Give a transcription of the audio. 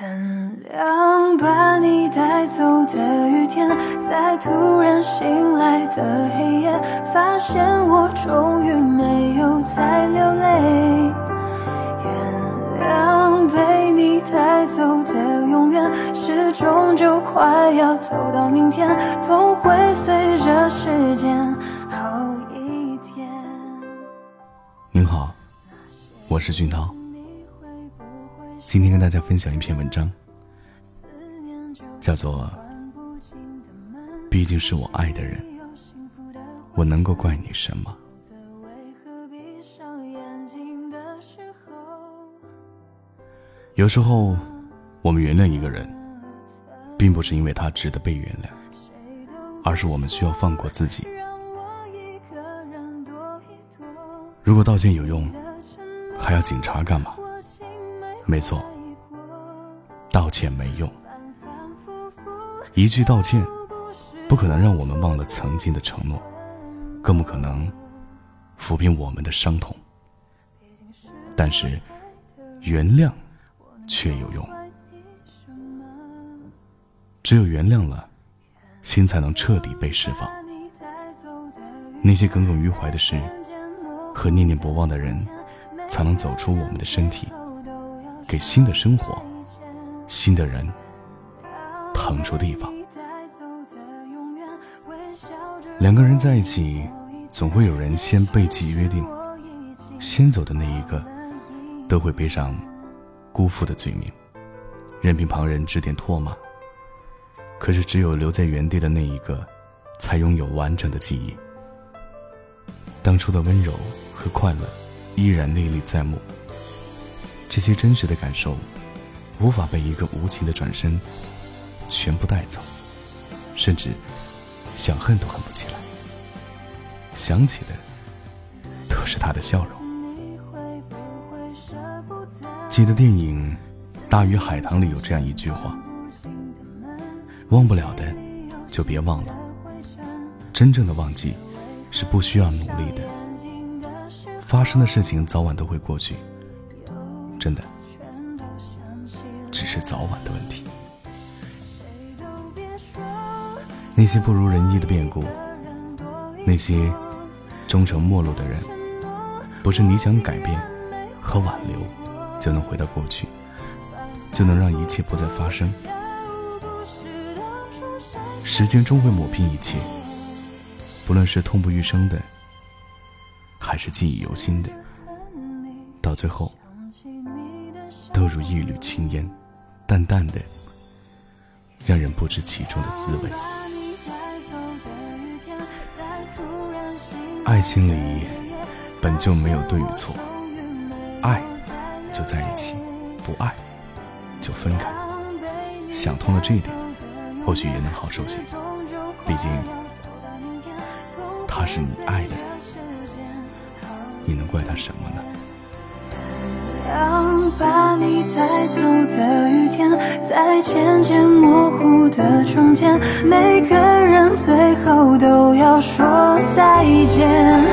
原谅把你带走的雨天，在突然醒来的黑夜，发现我终于没有再流泪。原谅被你带走的永远，是终究快要走到明天，痛会随着时间好一点。您好，我是俊涛。今天跟大家分享一篇文章，叫做《毕竟是我爱的人，我能够怪你什么》。有时候，我们原谅一个人，并不是因为他值得被原谅，而是我们需要放过自己。如果道歉有用，还要警察干嘛？没错，道歉没用。一句道歉，不可能让我们忘了曾经的承诺，更不可能抚平我们的伤痛。但是，原谅却有用。只有原谅了，心才能彻底被释放。那些耿耿于怀的事和念念不忘的人，才能走出我们的身体。给新的生活、新的人腾出地方。两个人在一起，总会有人先背弃约定，先走的那一个，都会背上辜负的罪名，任凭旁人指点唾骂。可是，只有留在原地的那一个，才拥有完整的记忆。当初的温柔和快乐，依然历历在目。这些真实的感受，无法被一个无情的转身全部带走，甚至想恨都恨不起来。想起的都是他的笑容。记得电影《大鱼海棠》里有这样一句话：“忘不了的，就别忘了。真正的忘记，是不需要努力的。发生的事情早晚都会过去。”真的，只是早晚的问题。那些不如人意的变故，那些终成陌路的人，不是你想改变和挽留就能回到过去，就能让一切不再发生。时间终会抹平一切，不论是痛不欲生的，还是记忆犹新的，到最后。都如一缕青烟，淡淡的，让人不知其中的滋味。爱情里本就没有对与错，爱就在一起，不爱就分开。想通了这一点，或许也能好受些。毕竟他是你爱的人，你能怪他什么呢？把你带走的雨天，在渐渐模糊的窗前，每个人最后都要说再见。